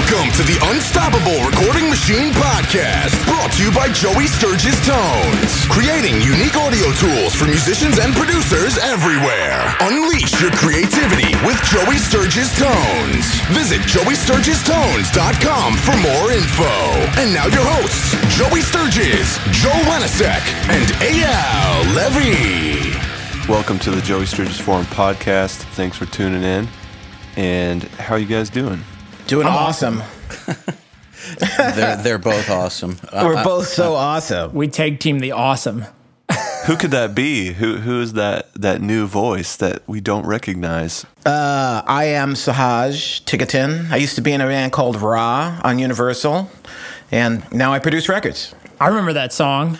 Welcome to the Unstoppable Recording Machine Podcast, brought to you by Joey Sturgis Tones, creating unique audio tools for musicians and producers everywhere. Unleash your creativity with Joey Sturgis Tones. Visit joeysturgistones.com for more info. And now your hosts, Joey Sturgis, Joel Wanasek, and Eyal Levi. Welcome to the Joey Sturgis Forum podcast. Thanks for tuning in. And how are you guys doing? Doing awesome. they're they're both awesome. We're Uh, both so awesome. We tag team the awesome. Who could that be? Who who is that that new voice that we don't recognize? Uh, I am Sahaj Ticotin. I used to be in a band called Ra on Universal, and now I produce records. I remember that song.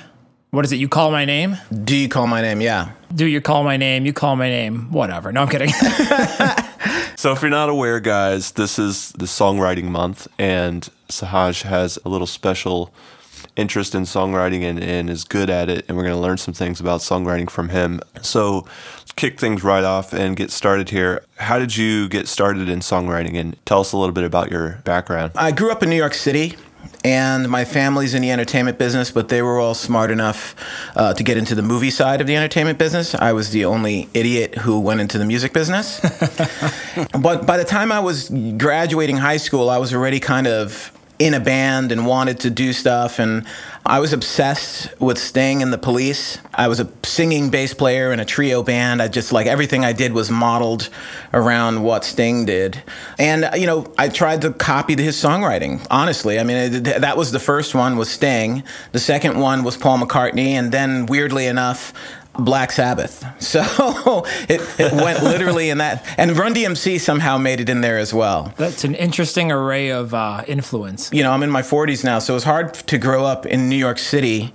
What is it? You call my name? Do you call my name? Yeah. Do you call my name? You call my name. Whatever. No, I'm kidding. So if you're not aware, guys, this is the songwriting month, and Sahaj has a little special interest in songwriting and, and is good at it, and we're going to learn some things about songwriting from him. So kick things right off and get started here. How did you get started in songwriting, and tell us a little bit about your background? I grew up in New York City, and my family's in the entertainment business, but they were all smart enough uh, to get into the movie side of the entertainment business. I was the only idiot who went into the music business. but by the time I was graduating high school, I was already kind of in a band and wanted to do stuff and I was obsessed with Sting and the Police. I was a singing bass player in a trio band. I just like everything I did was modeled around what Sting did. And you know, I tried to copy his songwriting. Honestly, I mean, it, that was the first one was Sting. The second one was Paul McCartney and then weirdly enough, Black Sabbath. So it, it went literally in that. And Run DMC somehow made it in there as well. That's an interesting array of uh, influence. You know, I'm in my 40s now, so it's hard to grow up in New York City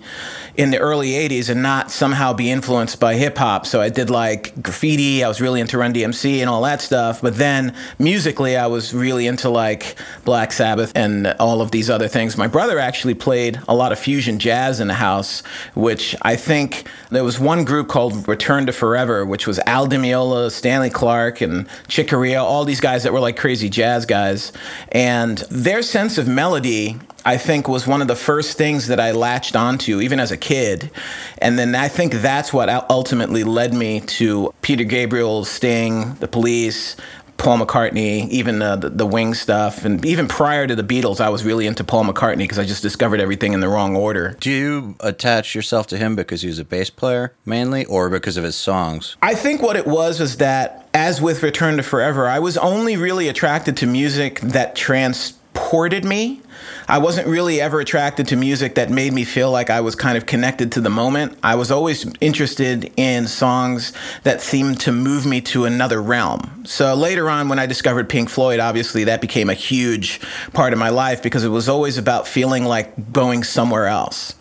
in the early 80s and not somehow be influenced by hip hop. So I did like graffiti, I was really into Run DMC and all that stuff. But then musically, I was really into like Black Sabbath and all of these other things. My brother actually played a lot of fusion jazz in the house, which I think there was one group called Return to Forever, which was Al Di Meola, Stanley Clarke, and Chick Corea, all these guys that were like crazy jazz guys. And their sense of melody I think was one of the first things that I latched onto, even as a kid. And then I think that's what ultimately led me to Peter Gabriel, Sting, The Police, Paul McCartney, even uh, the, the Wing stuff. And even prior to the Beatles, I was really into Paul McCartney because I just discovered everything in the wrong order. Do you attach yourself to him because he was a bass player mainly or because of his songs? I think what it was was that, as with Return to Forever, I was only really attracted to music that transported me. I wasn't really ever attracted to music that made me feel like I was kind of connected to the moment. I was always interested in songs that seemed to move me to another realm. So later on, when I discovered Pink Floyd, obviously that became a huge part of my life because it was always about feeling like going somewhere else.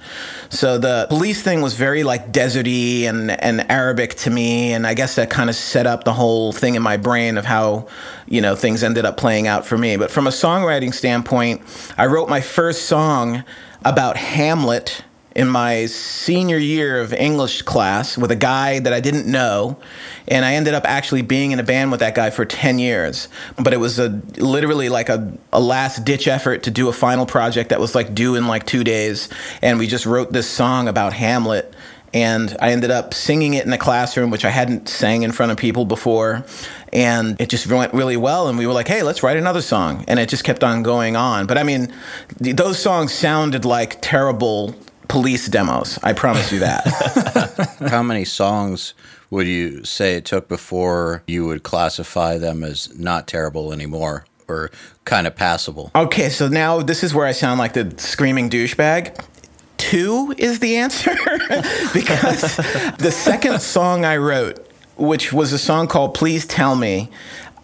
So the police thing was very like deserty and, and Arabic to me. And I guess that kind of set up the whole thing in my brain of how, you know, things ended up playing out for me. But from a songwriting standpoint, wrote my first song about Hamlet in my senior year of English class with a guy that I didn't know. And I ended up actually being in a band with that guy for 10 years. But it was a literally like a, a last ditch effort to do a final project that was like due in like two days. And we just wrote this song about Hamlet. And I ended up singing it in the classroom, which I hadn't sang in front of people before. And it just went really well. And we were like, hey, let's write another song. And it just kept on going on. But I mean, th- those songs sounded like terrible police demos. I promise you that. How many songs would you say it took before you would classify them as not terrible anymore or kind of passable? okay, so now this is where I sound like the screaming douchebag. Two is the answer. Because the second song I wrote, which was a song called Please Tell Me,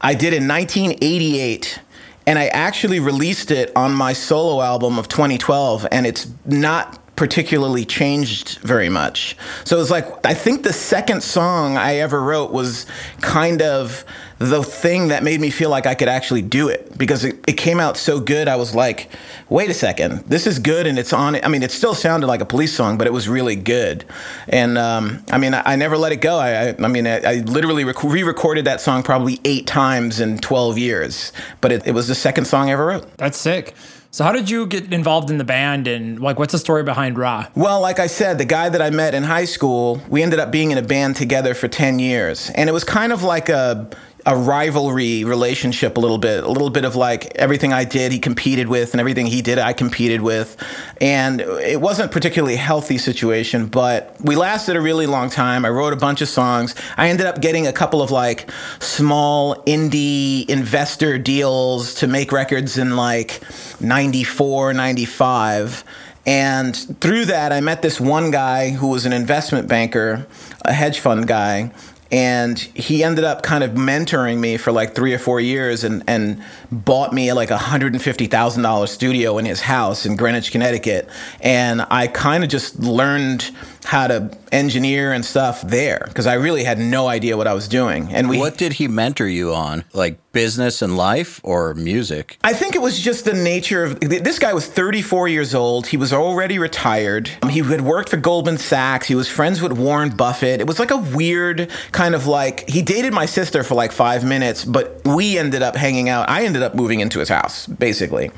I did in 1988 and I actually released it on my solo album of 2012 and it's not particularly changed very much. So it's like I think the second song I ever wrote was kind of the thing that made me feel like I could actually do it because it, it came out so good. I was like, wait a second, this is good and it's on. I mean, it still sounded like a police song, but it was really good. And um, I mean, I, I, never let it go. I, I, I mean, I, I literally re recorded that song probably eight times in 12 years, but it, it was the second song I ever wrote. That's sick. So how did you get involved in the band and like what's the story behind Ra? Well, like I said, the guy that I met in high school, we ended up being in a band together for 10 years. And it was kind of like a a rivalry relationship a little bit, a little bit of like everything I did, he competed with, and everything he did, I competed with. And it wasn't particularly healthy situation, but we lasted a really long time. I wrote a bunch of songs. I ended up getting a couple of like small indie investor deals to make records in like 94, 95. And through that, I met this one guy who was an investment banker, a hedge fund guy, and he ended up kind of mentoring me for like three or four years and, and bought me like a $150,000 studio in his house in Greenwich, Connecticut. And I kind of just learned how to engineer and stuff there because I really had no idea what I was doing. And we What did he mentor you on? Like business and life or music? I think it was just the nature of this guy was 34 years old. He was already retired. Um, he had worked for Goldman Sachs. He was friends with Warren Buffett. It was like a weird kind of like he dated my sister for like 5 minutes, but we ended up hanging out. I ended up moving into his house basically.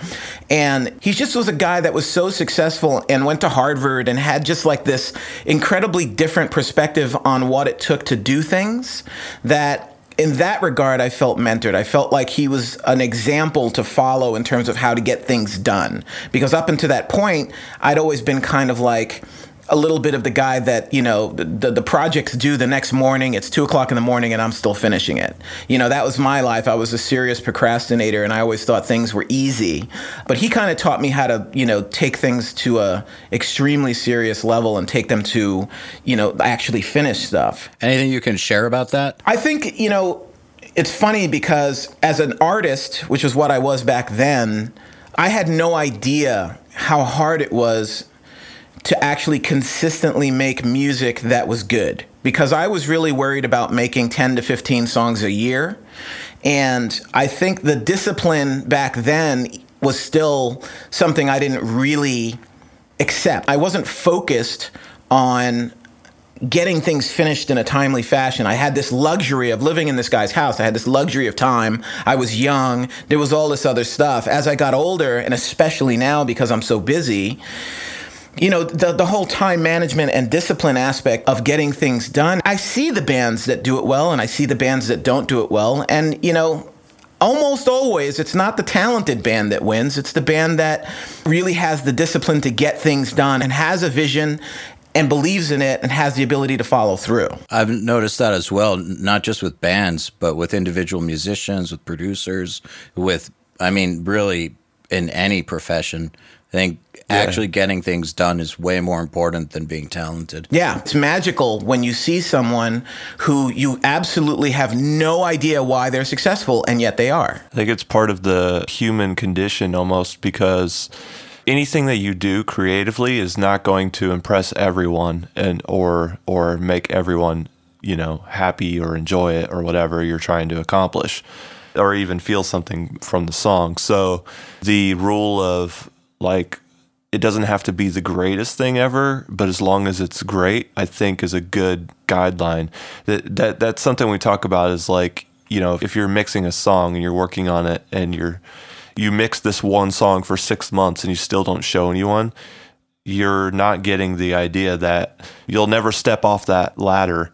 And he just was a guy that was so successful and went to Harvard and had just like this incredibly different perspective on what it took to do things that in that regard, I felt mentored. I felt like he was an example to follow in terms of how to get things done. Because up until that point, I'd always been kind of like, a little bit of the guy that you know the, the project's due the next morning it's two o'clock in the morning and i'm still finishing it. You know that was my life. I was a serious procrastinator and i always thought things were easy. But he kind of taught me how to you know take things to a extremely serious level and take them to you know actually finish stuff. Anything you can share about that? I think you know it's funny because as an artist which is what i was back then i had no idea how hard it was to actually consistently make music that was good because I was really worried about making 10 to 15 songs a year. And I think the discipline back then was still something I didn't really accept. I wasn't focused on getting things finished in a timely fashion. I had this luxury of living in this guy's house. I had this luxury of time. I was young. There was all this other stuff. As I got older, and especially now because I'm so busy, you know the, the whole time management and discipline aspect of getting things done i see the bands that do it well and i see the bands that don't do it well and you know almost always it's not the talented band that wins it's the band that really has the discipline to get things done and has a vision and believes in it and has the ability to follow through. I've noticed that as well, not just with bands, but with individual musicians, with producers, with, I mean, really in any profession. I think yeah. actually getting things done is way more important than being talented. Yeah, it's magical when you see someone who you absolutely have no idea why they're successful and yet they are. I think it's part of the human condition almost because anything that you do creatively is not going to impress everyone and or or make everyone, you know, happy or enjoy it or whatever you're trying to accomplish or even feel something from the song. So the rule of like it doesn't have to be the greatest thing ever, but as long as it's great, I think is a good guideline. That that that's something we talk about is like, you know, if you're mixing a song and you're working on it and you're you mix this one song for 6 months and you still don't show anyone, you're not getting the idea that you'll never step off that ladder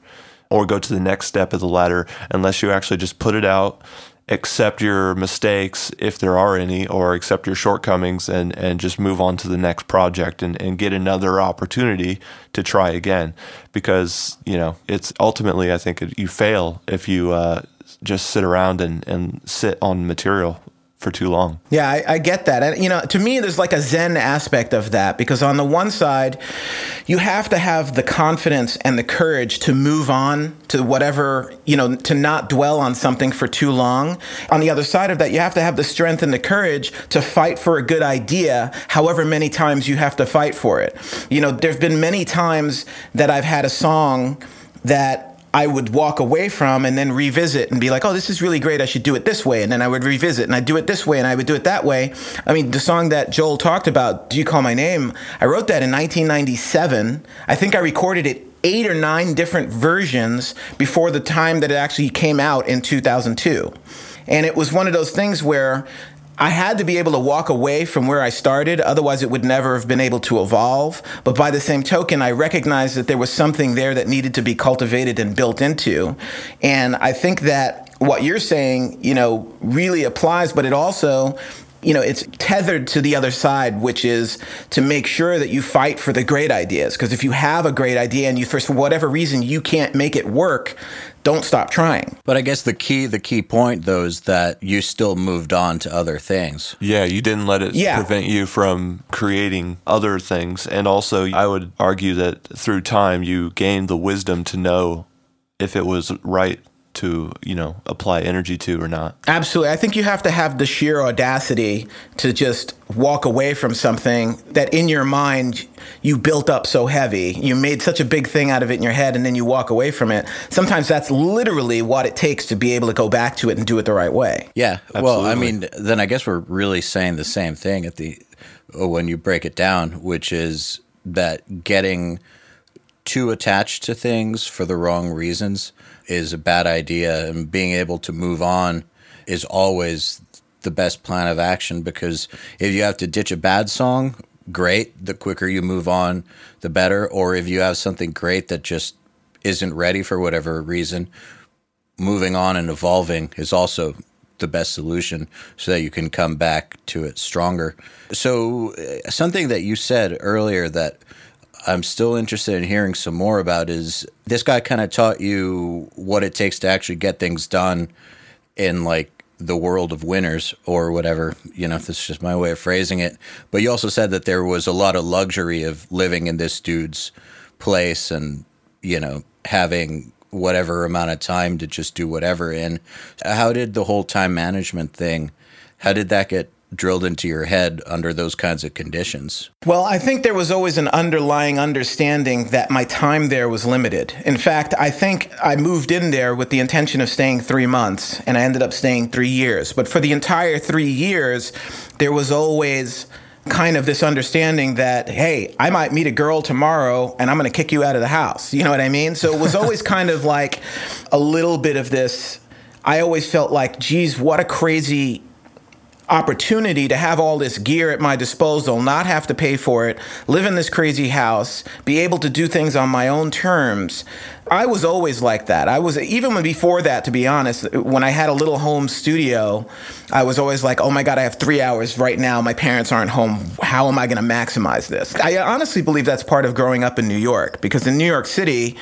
or go to the next step of the ladder unless you actually just put it out accept your mistakes if there are any or accept your shortcomings and, and just move on to the next project and, and get another opportunity to try again. Because you know it's ultimately i think you fail if you uh, just sit around and, and sit on material for too long. Yeah, I, I, get that. And, you know, to me, there's like a Zen aspect of that because on the one side, you have to have the confidence and the courage to move on to whatever, you know, to not dwell on something for too long. On the other side of that, you have to have the strength and the courage to fight for a good idea, however many times you have to fight for it. You know, there's been many times that I've had a song that I would walk away from and then revisit and be like, oh, this is really great. I should do it this way. And then I would revisit and I'd do it this way and I would do it that way. I mean, the song that Joel talked about, Do You Call My Name? I wrote that in 1997. I think I recorded it eight or nine different versions before the time that it actually came out in 2002. And it was one of those things where I had to be able to walk away from where I started, otherwise, it would never have been able to evolve. But by the same token, I recognized that there was something there that needed to be cultivated and built into. And I think that what you're saying, you know, really applies, but it also you know, it's tethered to the other side, which is to make sure that you fight for the great ideas. Because if you have a great idea and you, for whatever reason, you can't make it work, don't stop trying. But I guess the key the key point though is that you still moved on to other things. Yeah, you didn't let it Yeah. prevent you from creating other things. And also, I would argue that through time, you gained the wisdom to know if it was right to, you know, apply energy to or not. Absolutely. I think you have to have the sheer audacity to just walk away from something that in your mind you built up so heavy. You made such a big thing out of it in your head and then you walk away from it. Sometimes that's literally what it takes to be able to go back to it and do it the right way. Yeah. Well, I mean, then I guess we're really saying the same thing at the uh, when you break it down, which is that getting too attached to things for the wrong reasons is a bad idea and being able to move on is always the best plan of action because if you have to ditch a bad song, great, the quicker you move on, the better, or if you have something great that just isn't ready for whatever reason, moving on and evolving is also the best solution so that you can come back to it stronger. So, uh, something that you said earlier that I'm still interested in hearing some more about is this guy kind of taught you what it takes to actually get things done in like the world of winners or whatever, you know, if this is just my way of phrasing it. But you also said that there was a lot of luxury of living in this dude's place and, you know, having whatever amount of time to just do whatever. And how did the whole time management thing, how did that get drilled into your head under those kinds of conditions? Well, I think there was always an underlying understanding that my time there was limited. In fact, I think I moved in there with the intention of staying three months, and I ended up staying three years. But for the entire three years, there was always kind of this understanding that, hey, I might meet a girl tomorrow and I'm going to kick you out of the house. You know what I mean? So it was always kind of like a little bit of this. I always felt like, geez, what a crazy opportunity to have all this gear at my disposal, not have to pay for it, live in this crazy house, be able to do things on my own terms. I was always like that. I was even before that, to be honest, when I had a little home studio, I was always like, "Oh my god, I have 3 hours right now. My parents aren't home. How am I going to maximize this?" I honestly believe that's part of growing up in New York because in New York City,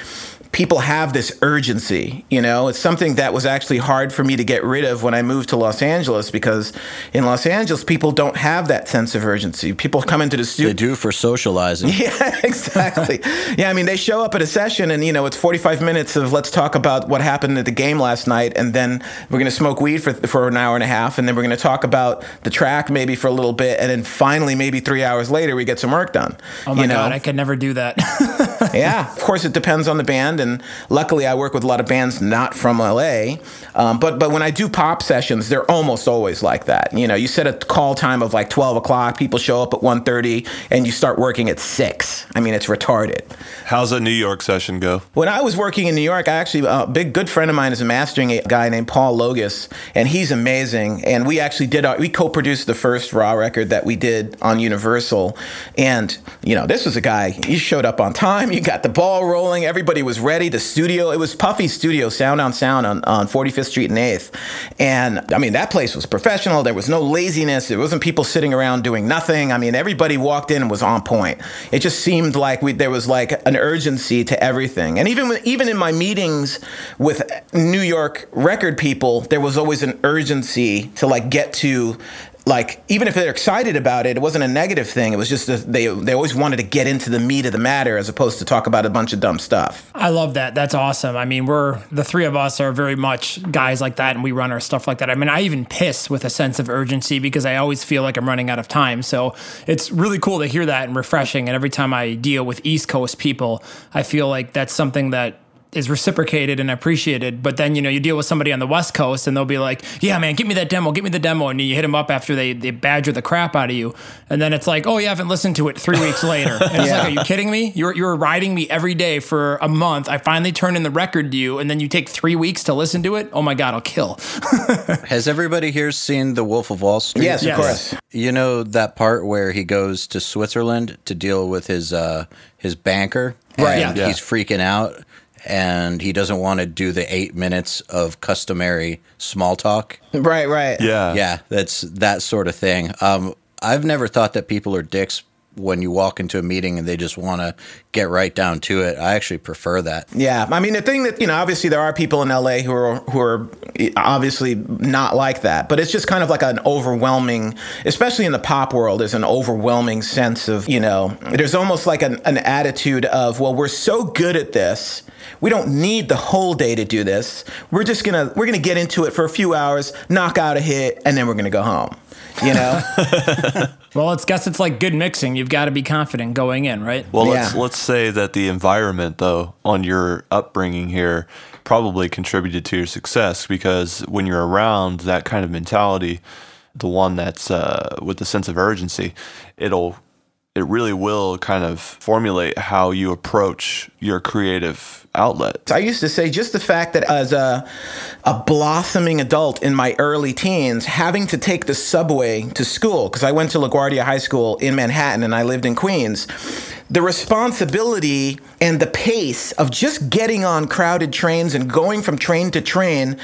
people have this urgency. You know, it's something that was actually hard for me to get rid of when I moved to Los Angeles because in Los Angeles, people don't have that sense of urgency. People come into the studio. They do for socializing. Yeah, exactly. yeah, I mean, they show up at a session and, you know, it's 45 minutes of let's talk about what happened at the game last night. And then we're going to smoke weed for, for an hour and a half. And then we're going to talk about the track maybe for a little bit. And then finally, maybe three hours later, we get some work done. Oh my you know? god, I could never do that. yeah, of course, it depends on the band, and luckily, I work with a lot of bands not from LA. Um, but but when I do pop sessions, they're almost always like that. You know, you set a call time of like twelve o'clock. People show up at 1.30 and you start working at six. I mean, it's retarded. How's a New York session go? When I was working in New York, I actually a big good friend of mine is a mastering guy named Paul Logus, and he's amazing. And we actually did our, we co-produced the first Ra record that we did on Universal. And you know, this was a guy. He showed up on time. You got the ball rolling. Everybody was ready. The studio, it was Puffy Studio, Sound on Sound on, on 45th Street and 8th. And I mean, that place was professional. There was no laziness. It wasn't people sitting around doing nothing. I mean, everybody walked in and was on point. It just seemed like we, there was like an urgency to everything. And even even in my meetings with New York record people, there was always an urgency to like get to like even if they're excited about it, it wasn't a negative thing. It was just a, they they always wanted to get into the meat of the matter as opposed to talk about a bunch of dumb stuff. I love that. That's awesome. I mean, we're the three of us are very much guys like that, and we run our stuff like that. I mean, I even piss with a sense of urgency because I always feel like I'm running out of time. So it's really cool to hear that and refreshing. And every time I deal with East Coast people, I feel like that's something that is reciprocated and appreciated. But then, you know, you deal with somebody on the West Coast and they'll be like, yeah, man, give me that demo, give me the demo. And you hit them up after they, they badger the crap out of you. And then it's like, oh, you haven't listened to it three weeks later. And it's Yeah. like, are you kidding me? You're, you're riding me every day for a month. I finally turn in the record to you. And then you take three weeks to listen to it. Oh my God, I'll kill. Has everybody here seen The Wolf of Wall Street? Yes, of course. You know that part where he goes to Switzerland to deal with his uh, his banker, Right. And Yeah. he's freaking out, and he doesn't want to do the eight minutes of customary small talk. Right, right. Yeah. Yeah, that's that sort of thing. Um, I've never thought that people are dicks when you walk into a meeting and they just want to get right down to it. I actually prefer that. Yeah, I mean the thing that you know, obviously there are people in LA who are who are obviously not like that, but it's just kind of like an overwhelming, especially in the pop world, there's an overwhelming sense of you know, there's almost like an, an attitude of well, we're so good at this, we don't need the whole day to do this. We're just gonna we're gonna get into it for a few hours, knock out a hit, and then we're gonna go home. You know, well, it's guess it's like good mixing. You've got to be confident going in, right? Well, let's let's say that the environment, though, on your upbringing here, probably contributed to your success because when you're around that kind of mentality, the one that's uh, with the sense of urgency, it'll it really will kind of formulate how you approach your creative outlet. I used to say just the fact that as a, a blossoming adult in my early teens, having to take the subway to school, because I went to LaGuardia High School in Manhattan and I lived in Queens, the responsibility and the pace of just getting on crowded trains and going from train to train,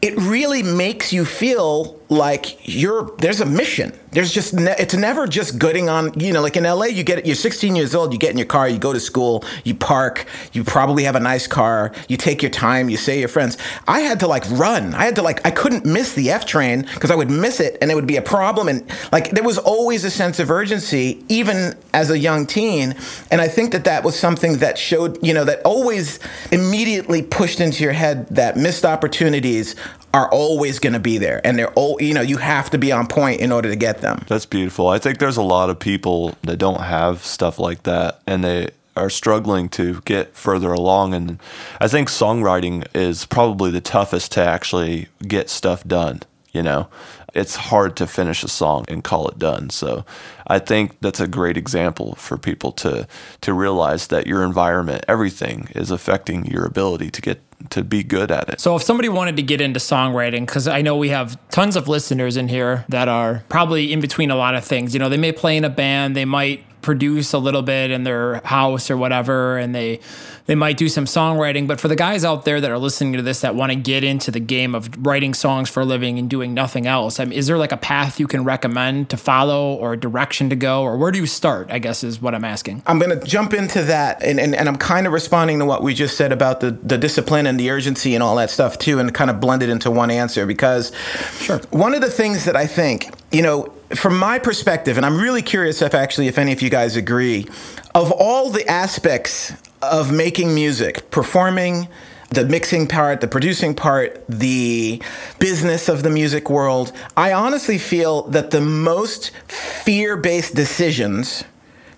it really makes you feel like you're there's a mission. There's just ne- it's never just getting on. You know, like in LA, you get you're 16 years old, you get in your car, you go to school, you park, you probably have a nice car, you take your time, you say your friends. I had to like run. I had to like I couldn't miss the F train because I would miss it and it would be a problem. And like there was always a sense of urgency, even as a young teen. And I think that that was something that showed, you know, that always immediately pushed into your head that missed opportunities are always going to be there and they're all you know you have to be on point in order to get them That's beautiful. I think there's a lot of people that don't have stuff like that and they are struggling to get further along and I think songwriting is probably the toughest to actually get stuff done, you know. It's hard to finish a song and call it done. So I think that's a great example for people to to realize that your environment, everything is affecting your ability to get to be good at it. So if somebody wanted to get into songwriting, because I know we have tons of listeners in here that are probably in between a lot of things. You know, they may play in a band, they might produce a little bit in their house or whatever, and they they might do some songwriting. But for the guys out there that are listening to this that want to get into the game of writing songs for a living and doing nothing else, I mean, is there like a path you can recommend to follow or a direction to go, or where do you start? I guess is what I'm asking. i'm going to jump into that and, and, and i'm kind of responding to what we just said about the, the discipline and the urgency and all that stuff too and kind of blend it into one answer because Sure. one of the things that i think you know from my perspective and i'm really curious if actually if any of you guys agree of all the aspects of making music performing the mixing part, the producing part, the business of the music world, I honestly feel that the most fear based decisions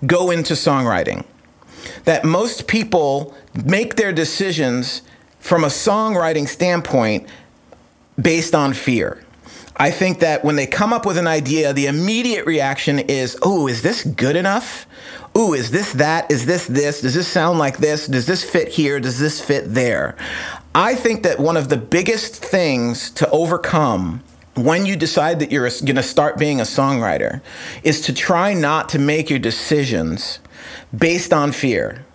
go into songwriting. That most people make their decisions from a songwriting standpoint based on fear. I think that when they come up with an idea, the immediate reaction is, oh, is this good enough? Ooh, is this that? Is this this? Does this sound like this? Does this fit here? Does this fit there? I think that one of the biggest things to overcome when you decide that you're going to start being a songwriter is to try not to make your decisions based on fear.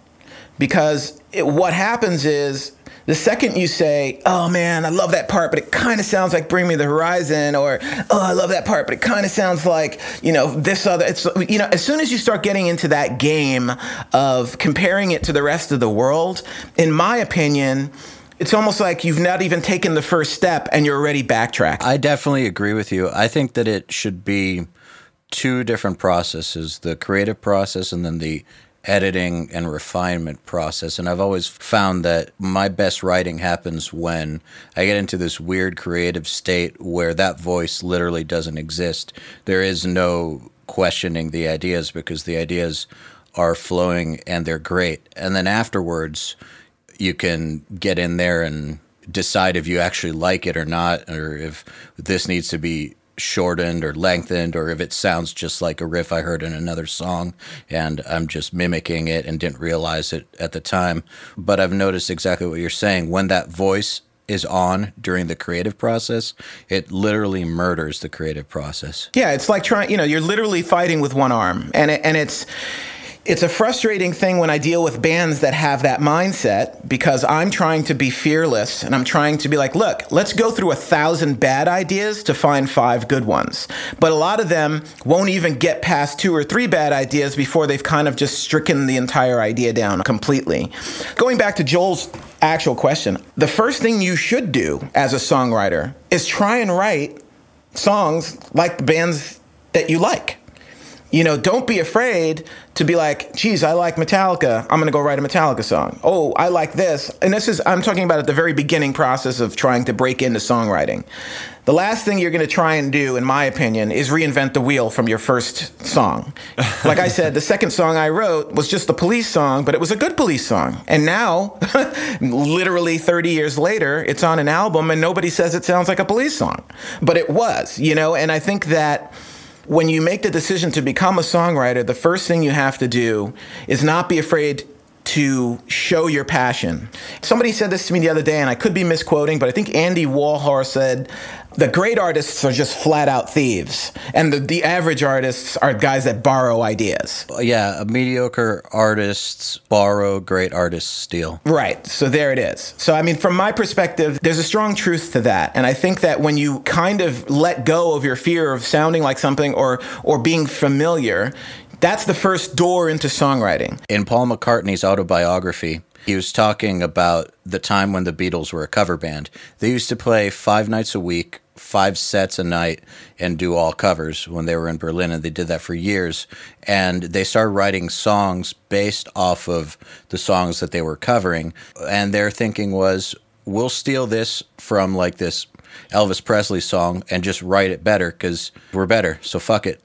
Because it, what happens is the second you say, "Oh man, I love that part, but it kind of sounds like Bring Me the Horizon," or "Oh, I love that part, but it kind of sounds like you know this other," it's you know, as soon as you start getting into that game of comparing it to the rest of the world, in my opinion. It's almost like you've not even taken the first step and you're already backtracking. I definitely agree with you. I think that it should be two different processes the creative process and then the editing and refinement process. And I've always found that my best writing happens when I get into this weird creative state where that voice literally doesn't exist. There is no questioning the ideas because the ideas are flowing and they're great. And then afterwards, you can get in there and decide if you actually like it or not, or if this needs to be shortened or lengthened, or if it sounds just like a riff I heard in another song and I'm just mimicking it and didn't realize it at the time. But I've noticed exactly what you're saying. When that voice is on during the creative process, it literally murders the creative process. Yeah, it's like trying, you know, you're literally fighting with one arm. And it, and it's it's a frustrating thing when I deal with bands that have that mindset because I'm trying to be fearless and I'm trying to be like, look, let's go through a thousand bad ideas to find five good ones. But a lot of them won't even get past two or three bad ideas before they've kind of just stricken the entire idea down completely. Going back to Joel's actual question, the first thing you should do as a songwriter is try and write songs like the bands that you like you know, don't be afraid to be like, geez, I like Metallica. I'm going to go write a Metallica song. Oh, I like this. And this is, I'm talking about at the very beginning process of trying to break into songwriting. The last thing you're going to try and do, in my opinion, is reinvent the wheel from your first song. Like I said, the second song I wrote was just a police song, but it was a good police song. And now, literally 30 years later, it's on an album and nobody says it sounds like a police song. But it was, you know, and I think that when you make the decision to become a songwriter, the first thing you have to do is not be afraid to show your passion. Somebody said this to me the other day, and I could be misquoting, but I think Andy Warhol said, the great artists are just flat out thieves, and the, the average artists are guys that borrow ideas. Yeah, mediocre artists borrow, great artists steal. Right. So there it is. So, I mean, from my perspective, there's a strong truth to that. And I think that when you kind of let go of your fear of sounding like something or, or being familiar, that's the first door into songwriting. In Paul McCartney's autobiography, he was talking about the time when the Beatles were a cover band. They used to play five nights a week, five sets a night, and do all covers when they were in Berlin. And they did that for years. And they started writing songs based off of the songs that they were covering. And their thinking was, we'll steal this from like this Elvis Presley song and just write it better because we're better. So fuck it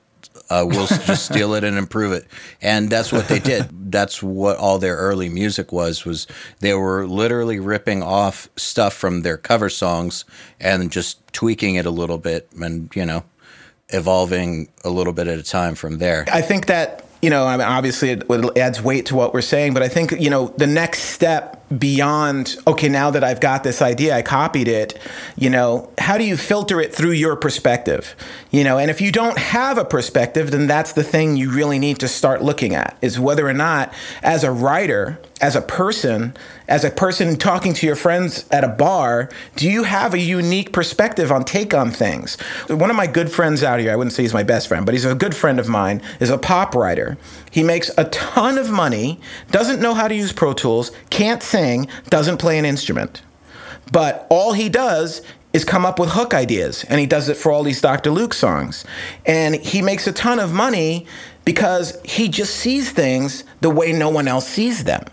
uh, we'll just steal it and improve it. And that's what they did. That's what all their early music was. Was they were literally ripping off stuff from their cover songs and just tweaking it a little bit, and you know, evolving a little bit at a time from there. I think that you know, I mean, obviously it adds weight to what we're saying, but I think, you know, the next step beyond, okay, now that I've got this idea, I copied it, you know, how do you filter it through your perspective? You know, and if you don't have a perspective, then that's the thing you really need to start looking at is whether or not, as a writer, as a person, as a person talking to your friends at a bar, do you have a unique perspective on take on things? One of my good friends out here, I wouldn't say he's my best friend, but he's a good friend of mine, is a pop writer. He makes a ton of money, doesn't know how to use Pro Tools, can't sing, doesn't play an instrument. But all he does is come up with hook ideas, and he does it for all these Dr. Luke songs. And he makes a ton of money because he just sees things the way no one else sees them.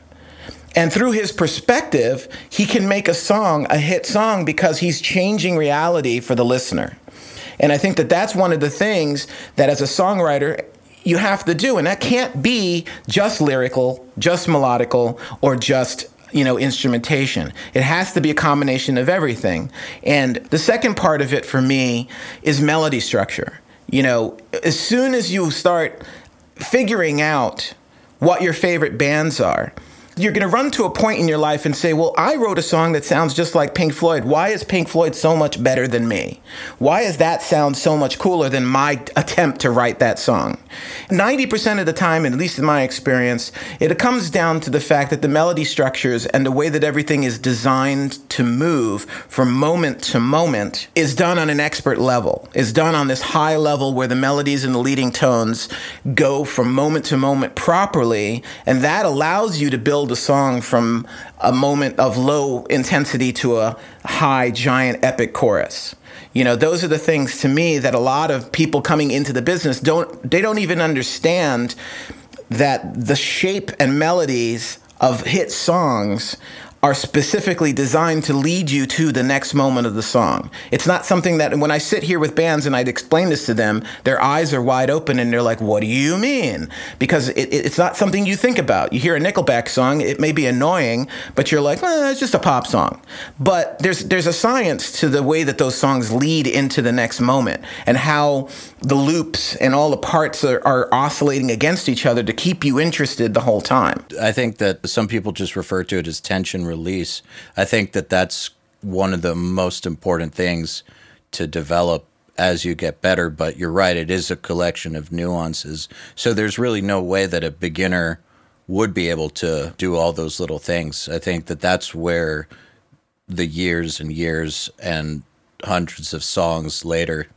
And through his perspective, he can make a song a hit song because he's changing reality for the listener. And I think that that's one of the things that as a songwriter, you have to do. And that can't be just lyrical, just melodical, or just you know instrumentation it has to be a combination of everything and the second part of it for me is melody structure you know as soon as you start figuring out what your favorite bands are you're going to run to a point in your life and say, Well, I wrote a song that sounds just like Pink Floyd. Why is Pink Floyd so much better than me? Why is that sound so much cooler than my attempt to write that song? 90% of the time, at least in my experience, it comes down to the fact that the melody structures and the way that everything is designed to move from moment to moment is done on an expert level, is done on this high level where the melodies and the leading tones go from moment to moment properly. And that allows you to build build a song from a moment of low intensity to a high, giant, epic chorus. You know, those are the things to me that a lot of people coming into the business don't, they don't even understand that the shape and melodies of hit songs are specifically designed to lead you to the next moment of the song. It's not something that when I sit here with bands and I'd explain this to them, their eyes are wide open and they're like, "What do you mean?" Because it, it's not something you think about. You hear a Nickelback song, it may be annoying, but you're like, "Well, it's just a pop song." But there's there's a science to the way that those songs lead into the next moment and how the loops and all the parts are, are oscillating against each other to keep you interested the whole time. I think that some people just refer to it as tension release. I think that that's one of the most important things to develop as you get better. But you're right, it is a collection of nuances. So there's really no way that a beginner would be able to do all those little things. I think that that's where the years and years and hundreds of songs later,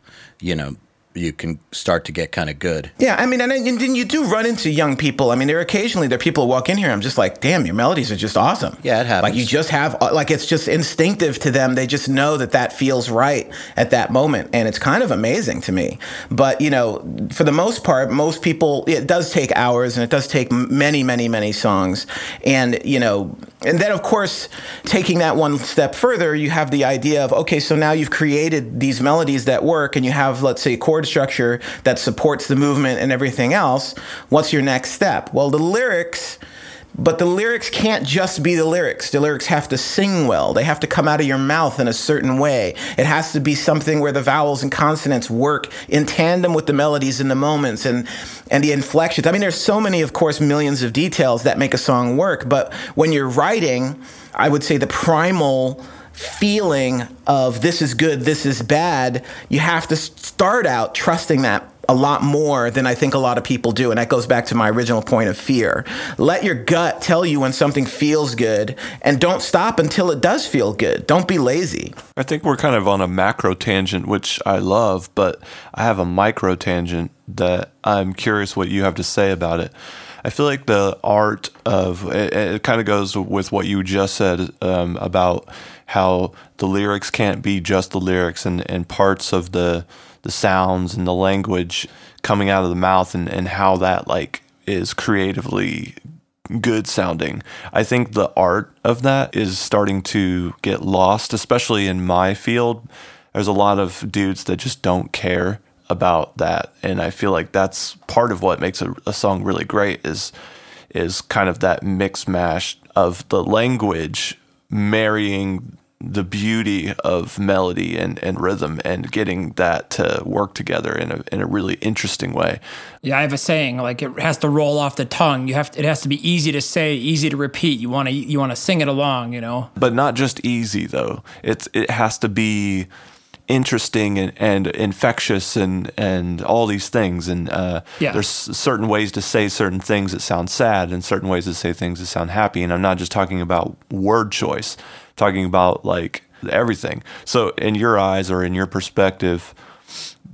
you know, you can start to get kind of good. Yeah, I mean, and then you do run into young people. I mean, there occasionally there are people who walk in here. I'm just like, damn, your melodies are just awesome. Yeah, it happens. Like you just have uh, like it's just instinctive to them. They just know that that feels right at that moment, and it's kind of amazing to me. But you know, for the most part, most people it does take hours, and it does take many, many, many songs, and you know, and then of course, taking that one step further, you have the idea of okay, so now you've created these melodies that work, and you have let's say chord structure that supports the movement and everything else, what's your next step? Well, the lyrics. But the lyrics can't just be the lyrics. The lyrics have to sing well. They have to come out of your mouth in a certain way. It has to be something where the vowels and consonants work in tandem with the melodies and the moments and and the inflections. I mean, there's so many, of course, millions of details that make a song work. But when you're writing, I would say the primal feeling of this is good, this is bad, you have to start out trusting that a lot more than I think a lot of people do. And that goes back to my original point of fear. Let your gut tell you when something feels good and don't stop until it does feel good. Don't be lazy. I think we're kind of on a macro tangent, which I love, but I have a micro tangent that I'm curious what you have to say about it. I feel like the art of it, it kind of goes with what you just said um, about how the lyrics can't be just the lyrics and, and parts of the the sounds and the language coming out of the mouth and, and how that like is creatively good sounding. I think the art of that is starting to get lost, especially in my field. There's a lot of dudes that just don't care about that, and I feel like that's part of what makes a, a song really great is is kind of that mix mash of the language marrying the beauty of melody and, and rhythm and getting that to work together in a, in a really interesting way. Yeah, I have a saying like it has to roll off the tongue. You have to, it has to be easy to say, easy to repeat. You want to you want to sing it along, you know. But not just easy though. It's it has to be interesting and, and infectious and and all these things. And uh, yeah. there's certain ways to say certain things that sound sad and certain ways to say things that sound happy. And I'm not just talking about word choice talking about like everything. So in your eyes or in your perspective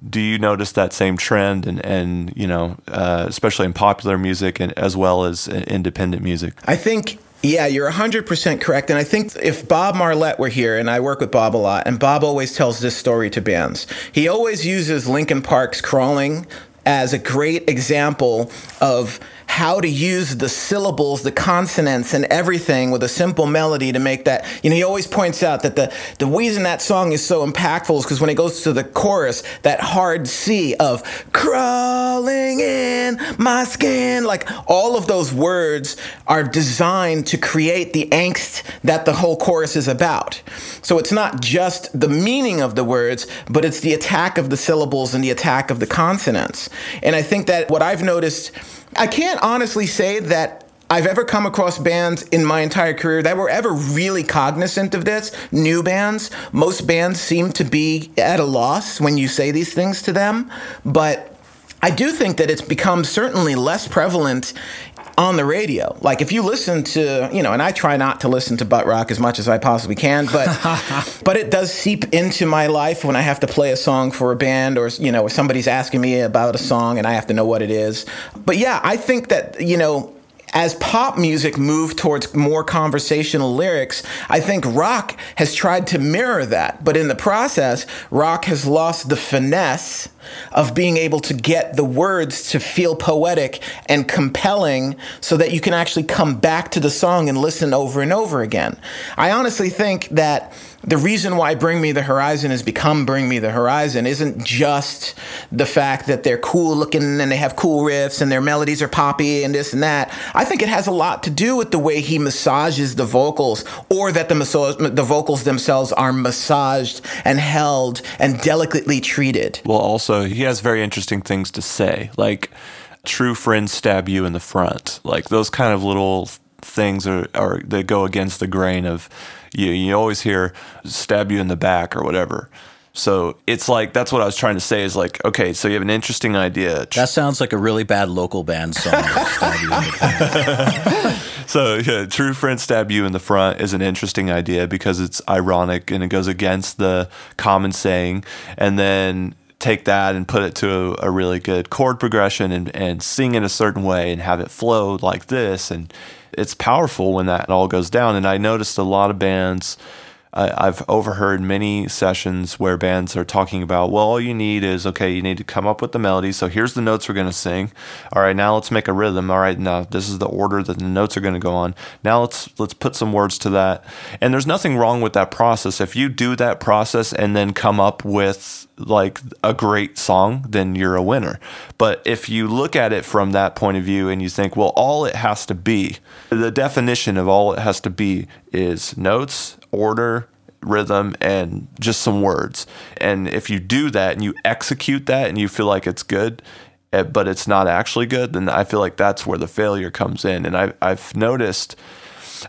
do you notice that same trend and and you know uh, especially in popular music and as well as independent music? I think yeah, you're 100% correct. And I think if Bob Marlette were here, and I work with Bob a lot, and Bob always tells this story to bands, he always uses Linkin Park's Crawling as a great example of how to use the syllables, the consonants, and everything with a simple melody to make that. You know, he always points out that the, the reason that song is so impactful is because when it goes to the chorus, that hard C of crawling in my skin, like all of those words are designed to create the angst that the whole chorus is about. So it's not just the meaning of the words, but it's the attack of the syllables and the attack of the consonants. And I think that what I've noticed I can't honestly say that I've ever come across bands in my entire career that were ever really cognizant of this. New bands, most bands seem to be at a loss when you say these things to them. But I do think that it's become certainly less prevalent on the radio. Like if you listen to, you know, and I try not to listen to butt rock as much as I possibly can, but but it does seep into my life when I have to play a song for a band or you know, if somebody's asking me about a song and I have to know what it is. But yeah, I think that, you know, as pop music moved towards more conversational lyrics, I think rock has tried to mirror that. But in the process, rock has lost the finesse of being able to get the words to feel poetic and compelling so that you can actually come back to the song and listen over and over again. I honestly think that the reason why Bring Me the Horizon has become Bring Me the Horizon isn't just the fact that they're cool looking and they have cool riffs and their melodies are poppy and this and that. I think it has a lot to do with the way he massages the vocals or that the, the vocals themselves are massaged and held and delicately treated. Well, also, he has very interesting things to say. Like, true friends stab you in the front. Like, those kind of little things are, are that go against the grain of you you always hear stab you in the back or whatever. So it's like that's what I was trying to say is like okay, so you have an interesting idea. That sounds like a really bad local band song. so yeah, true friend stab you in the front is an interesting idea because it's ironic and it goes against the common saying, and then take that and put it to a, a really good chord progression and, and sing in a certain way and have it flow like this and it's powerful when that all goes down. And I noticed a lot of bands. I've overheard many sessions where bands are talking about, well, all you need is okay, you need to come up with the melody. So here's the notes we're going to sing. All right, now let's make a rhythm. All right, now this is the order that the notes are going to go on. Now let's let's put some words to that. And there's nothing wrong with that process. If you do that process and then come up with like a great song, then you're a winner. But if you look at it from that point of view and you think, well, all it has to be, the definition of all it has to be is notes, order, rhythm, and just some words. And if you do that and you execute that and you feel like it's good, eh, but it's not actually good, then I feel like that's where the failure comes in. And I, I've noticed.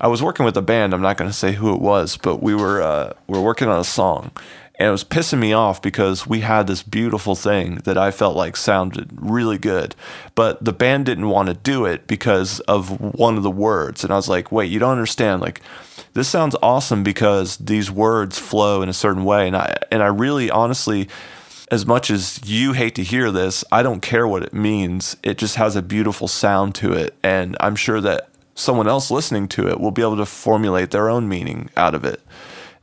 I was working with a band. I'm not going to say who it was, but we were uh, we were working on a song, and it was pissing me off because we had this beautiful thing that I felt like sounded really good, but the band didn't want to do it because of one of the words. And I was like, wait, you don't understand. Like, this sounds awesome because these words flow in a certain way. And I, and I really honestly, as much as you hate to hear this, I don't care what it means. It just has a beautiful sound to it. And I'm sure that someone else listening to it will be able to formulate their own meaning out of it.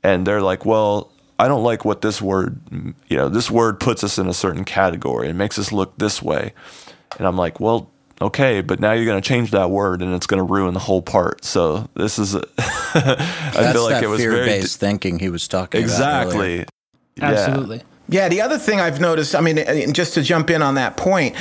And they're like, well, I don't like what this word, you know, this word puts us in a certain category. It makes us look this way. And I'm like, well, okay, but now you're going to change that word and it's going to ruin the whole part. So this is, a I feel like it was fear-based very, thinking he was talking exactly. Absolutely. Yeah, the other thing I've noticed, I mean, uh, just to jump in on that point,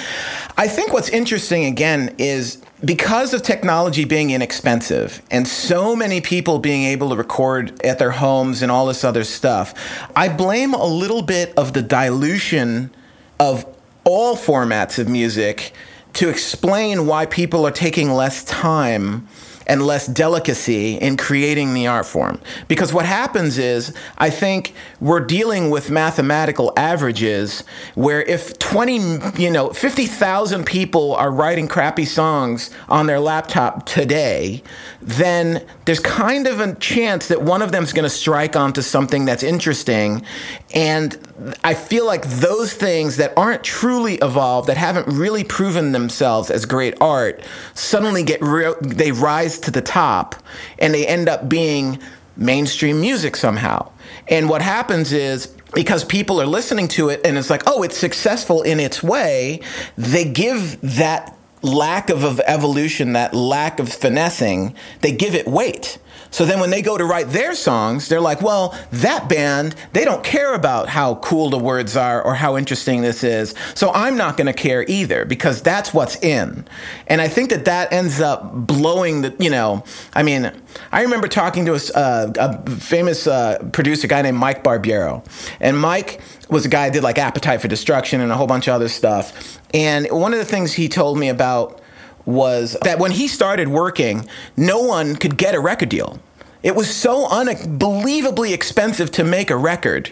I think what's interesting again is because of technology being inexpensive and so many people being able to record at their homes and all this other stuff, I blame a little bit of the dilution of all formats of music to explain why people are taking less time and less delicacy in creating the art form. Because what happens is, I think we're dealing with mathematical averages where if 20, you know, 50,000 people are writing crappy songs on their laptop today, then there's kind of a chance that one of them's going to strike onto something that's interesting. And I feel like those things that aren't truly evolved, that haven't really proven themselves as great art, suddenly get real, they rise to the top and they end up being mainstream music somehow. And what happens is because people are listening to it and it's like, oh, it's successful in its way, they give that lack of, of evolution, that lack of finessing, they give it weight. So then when they go to write their songs, they're like, well, that band, they don't care about how cool the words are or how interesting this is. So I'm not going to care either because that's what's in. And I think that that ends up blowing the, you know, I mean, I remember talking to a, uh, a famous uh, producer, guy named Mike Barbiero. And Mike was a guy who did like Appetite for Destruction and a whole bunch of other stuff. And one of the things he told me about was that when he started working, no one could get a record deal. It was so unbelievably expensive to make a record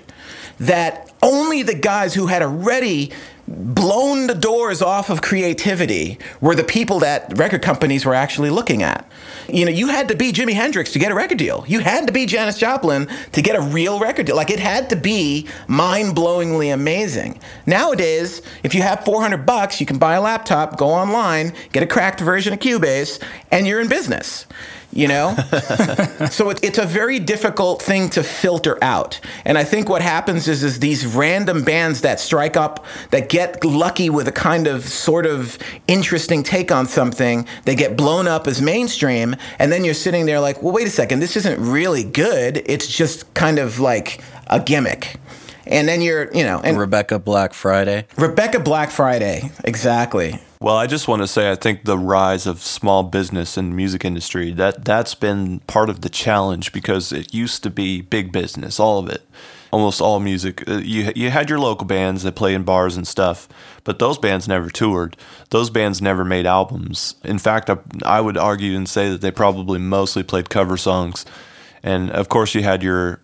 that only the guys who had already blown the doors off of creativity were the people that record companies were actually looking at. You know, you had to be Jimi Hendrix to get a record deal. You had to be Janis Joplin to get a real record deal. Like it had to be mind-blowingly amazing. Nowadays, if you have 400 bucks, you can buy a laptop, go online, get a cracked version of Cubase, and you're in business you know? so it, it's a very difficult thing to filter out. And I think what happens is, is these random bands that strike up, that get lucky with a kind of sort of interesting take on something, they get blown up as mainstream. And then you're sitting there like, well, wait a second, this isn't really good. It's just kind of like a gimmick and then you're, you know, and Rebecca Black Friday. Rebecca Black Friday, exactly. Well, I just want to say I think the rise of small business in the music industry that that's been part of the challenge because it used to be big business, all of it. Almost all music. Uh, you you had your local bands that play in bars and stuff, but those bands never toured. Those bands never made albums. In fact, I, I would argue and say that they probably mostly played cover songs. And of course, you had your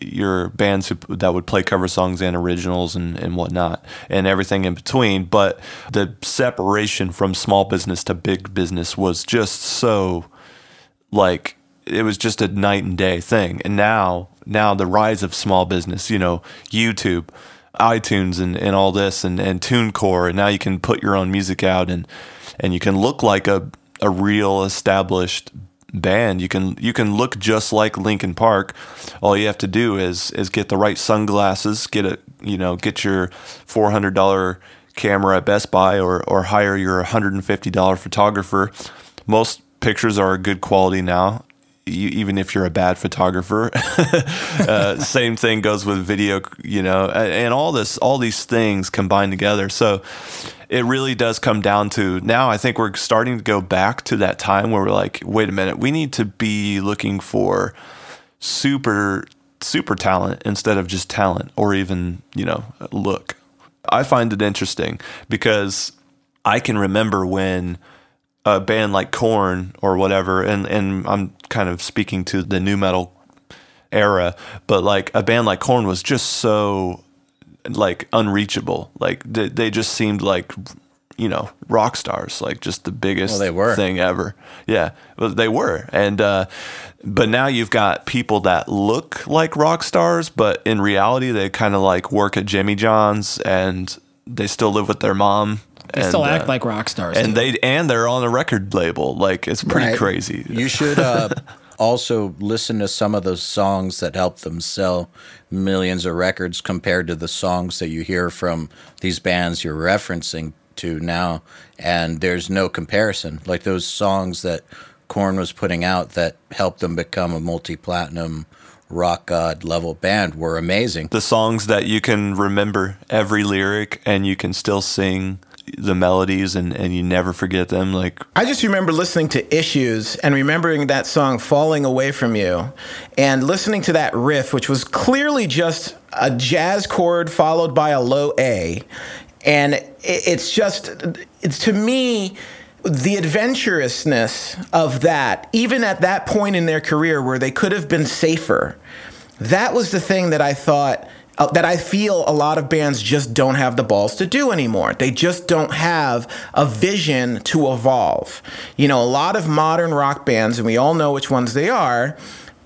your bands who, that would play cover songs and originals and, and whatnot and everything in between. But the separation from small business to big business was just so like it was just a night and day thing. And now now the rise of small business, you know, YouTube, iTunes and, and all this and, and TuneCore and now you can put your own music out and and you can look like a a real established band. You can you can look just like Linkin Park. All you have to do is is get the right sunglasses, get a you know get your four hundred dollar camera at Best Buy, or or hire your hundred and fifty dollar photographer. Most pictures are good quality now. You, even if you're a bad photographer, uh, same thing goes with video, you know, and all this, all these things combined together. So, it really does come down to now I think we're starting to go back to that time where we're like, wait a minute, we need to be looking for super super talent instead of just talent or even, you know, look. I find it interesting because I can remember when a band like Korn or whatever, and, and I'm kind of speaking to the nu metal era, but like a band like Korn was just so like unreachable. Like they, they just seemed like you know rock stars, like just the biggest well, they were. thing ever. Yeah, well, they were, and uh, but now you've got people that look like rock stars, but in reality they kind of like work at Jimmy John's and they still live with their mom. They and, still act uh, like rock stars, and they and they're on a record label. Like it's pretty Right. crazy. You should uh, also listen to some of those songs that help them sell millions of records compared to the songs that you hear from these bands you're referencing to now. And there's no comparison. Like those songs that Korn was putting out that helped them become a multi platinum rock god level band were amazing. the songs that you can remember every lyric and you can still sing the melodies and, and you never forget them. Like I just remember listening to Issues and remembering that song Falling Away From You and listening to that riff, which was clearly just a jazz chord followed by a low A. And it's just, it's to me, the adventurousness of that, even at that point in their career where they could have been safer, that was the thing that I thought uh, that I feel a lot of bands just don't have the balls to do anymore. They just don't have a vision to evolve. You know, a lot of modern rock bands, and we all know which ones they are,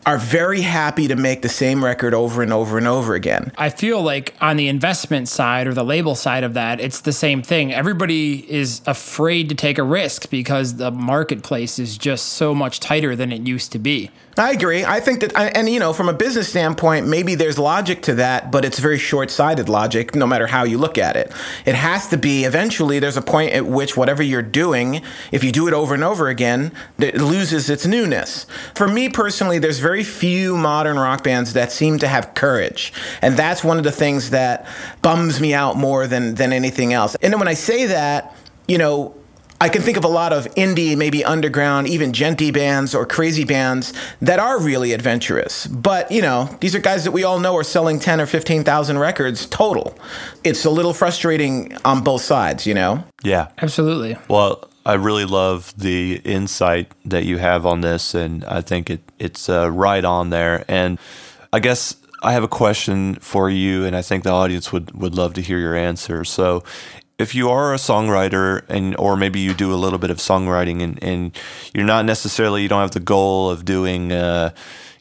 are very happy to make the same record over and over and over again. I feel like on the investment side or the label side of that, it's the same thing. Everybody is afraid to take a risk because the marketplace is just so much tighter than it used to be. I agree. I think that, and you know, from a business standpoint, maybe there's logic to that, but it's very short sighted logic, no matter how you look at it. It has to be eventually, there's a point at which whatever you're doing, if you do it over and over again, it loses its newness. For me personally, there's very few modern rock bands that seem to have courage. And that's one of the things that bums me out more than, than anything else. And then when I say that, you know, I can think of a lot of indie, maybe underground, even djenty bands or crazy bands that are really adventurous. But, you know, these are guys that we all know are selling 10 or 15,000 records total. It's a little frustrating on both sides, you know? yeah. Absolutely. Well, I really love the insight that you have on this, and I think it it's uh, right on there. And I guess I have a question for you, and I think the audience would, would love to hear your answer. So, if you are a songwriter and or maybe you do a little bit of songwriting and, and you're not necessarily you don't have the goal of doing uh,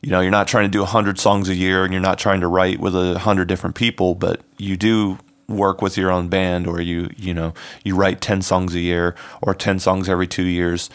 you know you're not trying to do 100 songs a year and you're not trying to write with a 100 different people but you do work with your own band or you you know you write 10 songs a year or 10 songs every 2 years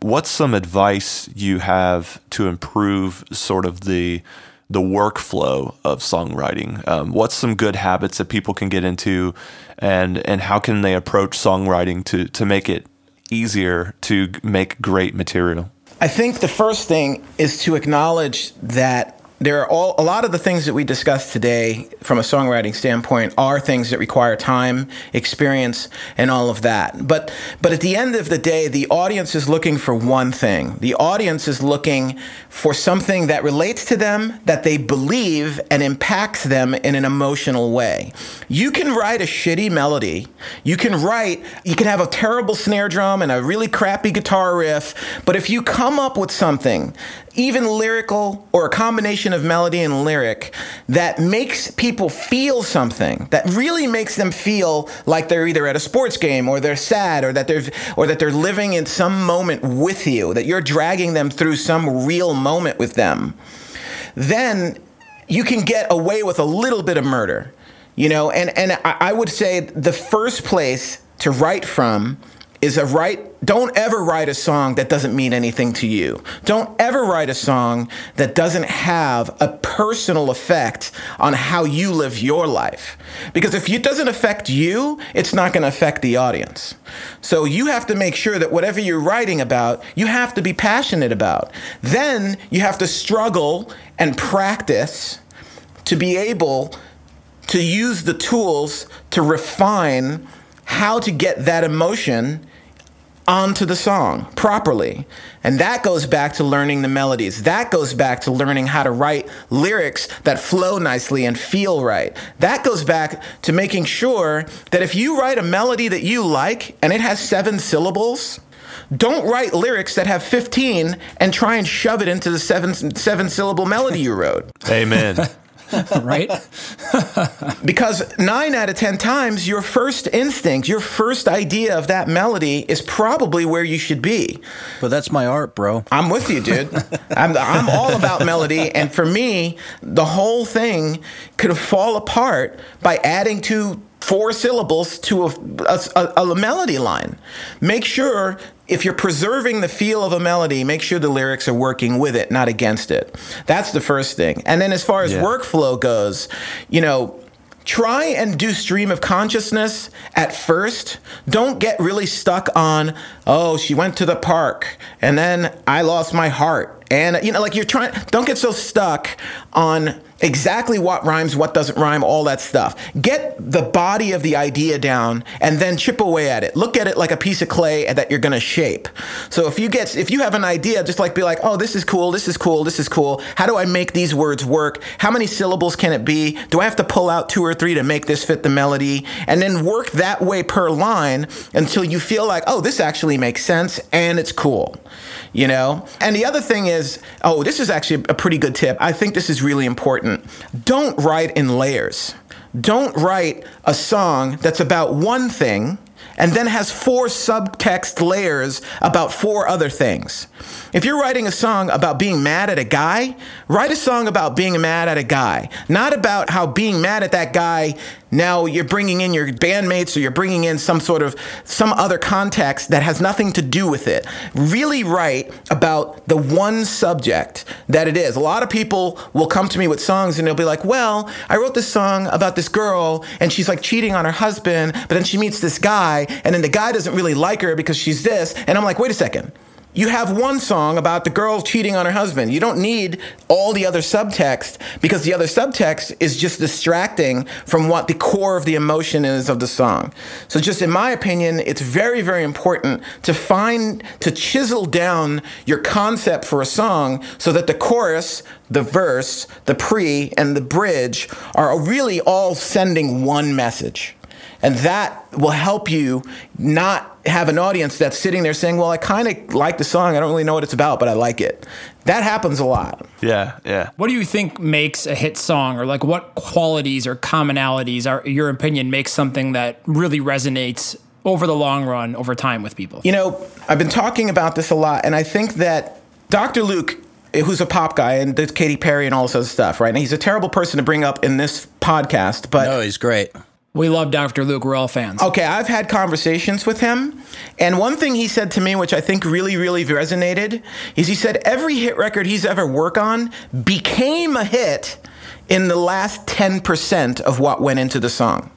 what's some advice you have to improve sort of the the workflow of songwriting? Um, what's some good habits that people can get into, and and how can they approach songwriting to to make it easier to make great material? I think the first thing is to acknowledge that there are all a lot of the things that we discussed today from a songwriting standpoint are things that require time, experience, and all of that. But but at the end of the day, the audience is looking for one thing. The audience is looking for something that relates to them, that they believe and impacts them in an emotional way. You can write a shitty melody. You can write, you can have a terrible snare drum and a really crappy guitar riff, but if you come up with something even lyrical or a combination of melody and lyric that makes people feel something that really makes them feel like they're either at a sports game or they're sad or that they're or that they're living in some moment with you that you're dragging them through some real moment with them. Then you can get away with a little bit of murder you know? And and I, I would say the first place to write from is a write don't ever write a song that doesn't mean anything to you. Don't ever write a song that doesn't have a personal effect on how you live your life. Because if it doesn't affect you, it's not going to affect the audience. So you have to make sure that whatever you're writing about, you have to be passionate about. Then you have to struggle and practice to be able to use the tools to refine how to get that emotion onto the song properly. And that goes back to learning the melodies. That goes back to learning how to write lyrics that flow nicely and feel right. That goes back to making sure that if you write a melody that you like and it has seven syllables, don't write lyrics that have 15 and try and shove it into the seven seven syllable melody you wrote. Amen. right? because nine out of 10 times, your first instinct, your first idea of that melody is probably where you should be. But that's my art, bro. I'm with you, dude. I'm, I'm all about melody. And for me, the whole thing could fall apart by adding to four syllables to a, a, a, melody line. Make sure if you're preserving the feel of a melody, make sure the lyrics are working with it, not against it. That's the first thing. And then as far as yeah. workflow goes, you know, try and do stream of consciousness at first. Don't get really stuck on, oh, she went to the park and then I lost my heart. And, you know, like you're trying, don't get so stuck on exactly what rhymes, what doesn't rhyme, all that stuff. Get the body of the idea down and then chip away at it. Look at it like a piece of clay that you're going to shape. So if you get if you have an idea, just like be like, "Oh, this is cool. This is cool. This is cool. How do I make these words work? How many syllables can it be? Do I have to pull out two or three to make this fit the melody?" And then work that way per line until you feel like, "Oh, this actually makes sense and it's cool." You know? And the other thing is, oh, this is actually a pretty good tip. I think this is really important important. Don't write in layers. Don't write a song that's about one thing and then has four subtext layers about four other things. If you're writing a song about being mad at a guy, write a song about being mad at a guy, not about how being mad at that guy now you're bringing in your bandmates or you're bringing in some sort of some other context that has nothing to do with it. Really write about the one subject that it is. A lot of people will come to me with songs and they'll be like, "Well, I wrote this song about this girl and she's like cheating on her husband, but then she meets this guy and then the guy doesn't really like her because she's this." And I'm like, "Wait a second you have one song about the girl cheating on her husband. You don't need all the other subtext because the other subtext is just distracting from what the core of the emotion is of the song. So, just in my opinion, it's very, very important to find, to chisel down your concept for a song so that the chorus, the verse, the pre, and the bridge are really all sending one message. And that will help you not have an audience that's sitting there saying, Well, I kind of like the song. I don't really know what it's about, but I like it. That happens a lot. Yeah, yeah. What do you think makes a hit song, or like what qualities or commonalities, are your opinion, makes something that really resonates over the long run, over time with people? You know, I've been talking about this a lot, and I think that Dr. Luke, who's a pop guy and does Katy Perry and all this other stuff, right? And he's a terrible person to bring up in this podcast, but No, he's great. We love Dr. Luke. We're all fans. Okay, I've had conversations with him, and one thing he said to me, which I think really, really resonated, is he said every hit record he's ever worked on became a hit in the last 10% of what went into the song.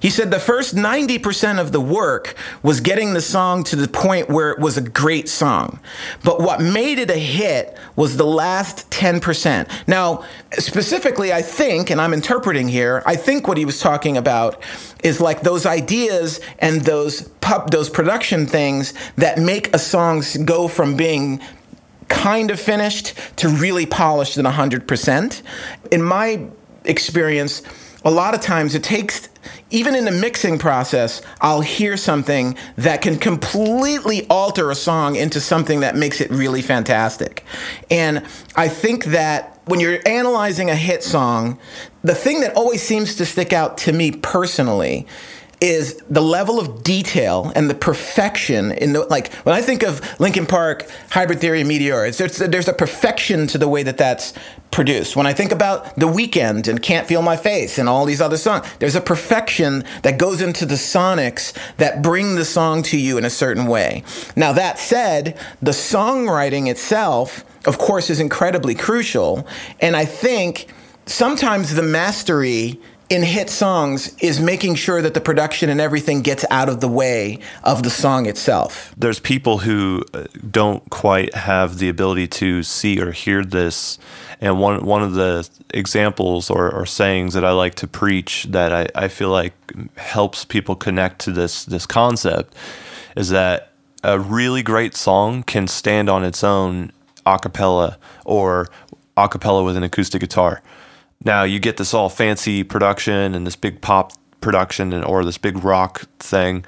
He said the first 90% of the work was getting the song to the point where it was a great song. But what made it a hit was the last 10%. Now, specifically, I think, and I'm interpreting here, I think what he was talking about is like those ideas and those those production things that make a song go from being kind of finished to really polished and 100%. In my experience, a lot of times it takes even in the mixing process, I'll hear something that can completely alter a song into something that makes it really fantastic. And I think that when you're analyzing a hit song, the thing that always seems to stick out to me personally is the level of detail and the perfection in the like when I think of Linkin Park, Hybrid Theory, Meteora, there's there's a perfection to the way that that's produced. When I think about The Weeknd and Can't Feel My Face and all these other songs, there's a perfection that goes into the sonics that bring the song to you in a certain way. Now that said, the songwriting itself, of course, is incredibly crucial, and I think sometimes the mastery in hit songs is making sure that the production and everything gets out of the way of the song itself. There's people who uh, don't quite have the ability to see or hear this. And one one of the examples or, or sayings that I like to preach that I, I feel like helps people connect to this this concept is that a really great song can stand on its own a cappella or a cappella with an acoustic guitar. Now you get this all fancy production and this big pop production and or this big rock thing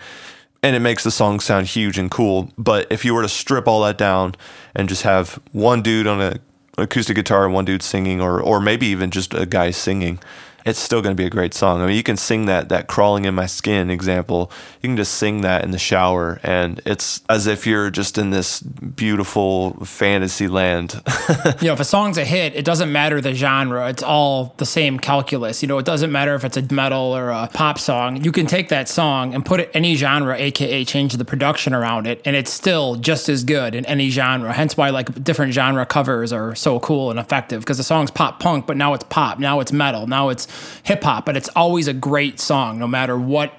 and it makes the song sound huge and cool. But if you were to strip all that down and just have one dude on a acoustic guitar and one dude singing or or maybe even just a guy singing, it's still going to be a great song. I mean, you can sing that that crawling in my skin example. You can just sing that in the shower and it's as if you're just in this beautiful fantasy land. you know, if a song's a hit, it doesn't matter the genre. It's all the same calculus. You know, it doesn't matter if it's a metal or a pop song. You can take that song and put it any genre, aka change the production around it, and it's still just as good in any genre. Hence why like different genre covers are so cool and effective because the song's pop punk, but now it's pop, now it's metal, now it's hip hop, but it's always a great song no matter what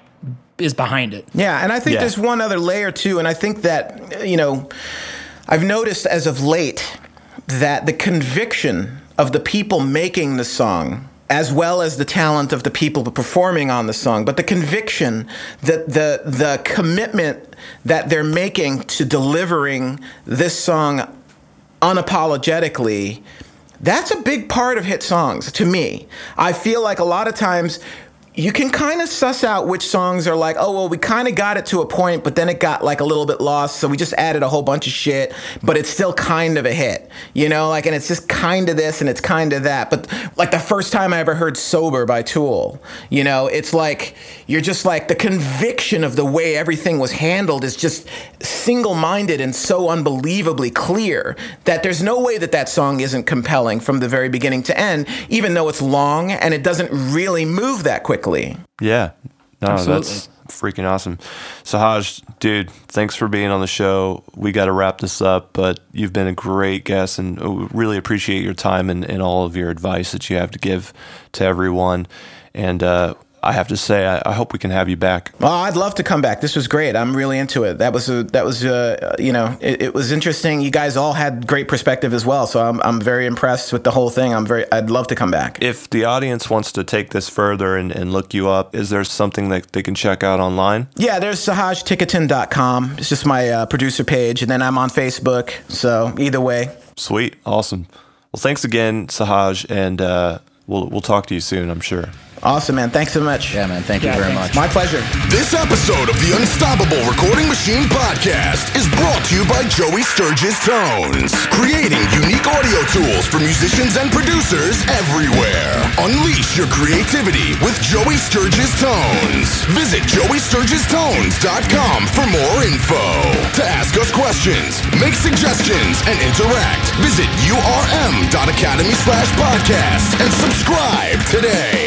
is behind it. Yeah, and I think Yeah. there's one other layer too, and I think that you know, I've noticed as of late that the conviction of the people making the song as well as the talent of the people performing on the song, but the conviction that the the commitment that they're making to delivering this song unapologetically that's a big part of hit songs to me. I feel like a lot of times you can kind of suss out which songs are like, oh, well, we kind of got it to a point, but then it got like a little bit lost. So we just added a whole bunch of shit, but it's still kind of a hit, you know, like, and it's just kind of this and it's kind of that. But like the first time I ever heard Sober by Tool, you know, it's like, you're just like the conviction of the way everything was handled is just single minded and so unbelievably clear that there's no way that that song isn't compelling from the very beginning to end, even though it's long and it doesn't really move that quickly. Yeah. No, Absolutely. that's freaking awesome. So Sahaj, dude, thanks for being on the show. We got to wrap this up, but you've been a great guest and really appreciate your time and, and all of your advice that you have to give to everyone. And uh, I have to say, I, I hope we can have you back. Well, I'd love to come back. This was great. I'm really into it. That was a, that was uh, you know it, it was interesting. You guys all had great perspective as well, so I'm I'm very impressed with the whole thing. I'm very I'd love to come back. If the audience wants to take this further and, and look you up, is there something that they can check out online? Yeah, there's sahajticotin.com. It's just my uh, producer page, and then I'm on Facebook. So either way, Sweet. Awesome. Well, thanks again, Sahaj, and uh, we'll we'll talk to you soon. I'm sure. Awesome, man. Thanks so much. Yeah, man. Thank Yeah, you very thanks. much. My pleasure. This episode of the Unstoppable Recording Machine podcast is brought to you by Joey Sturgis Tones, creating unique audio tools for musicians and producers everywhere. Unleash your creativity with Joey Sturgis Tones. Visit joeysturgistones.com for more info. To ask us questions, make suggestions, and interact, visit urm.academy slash podcast and subscribe today.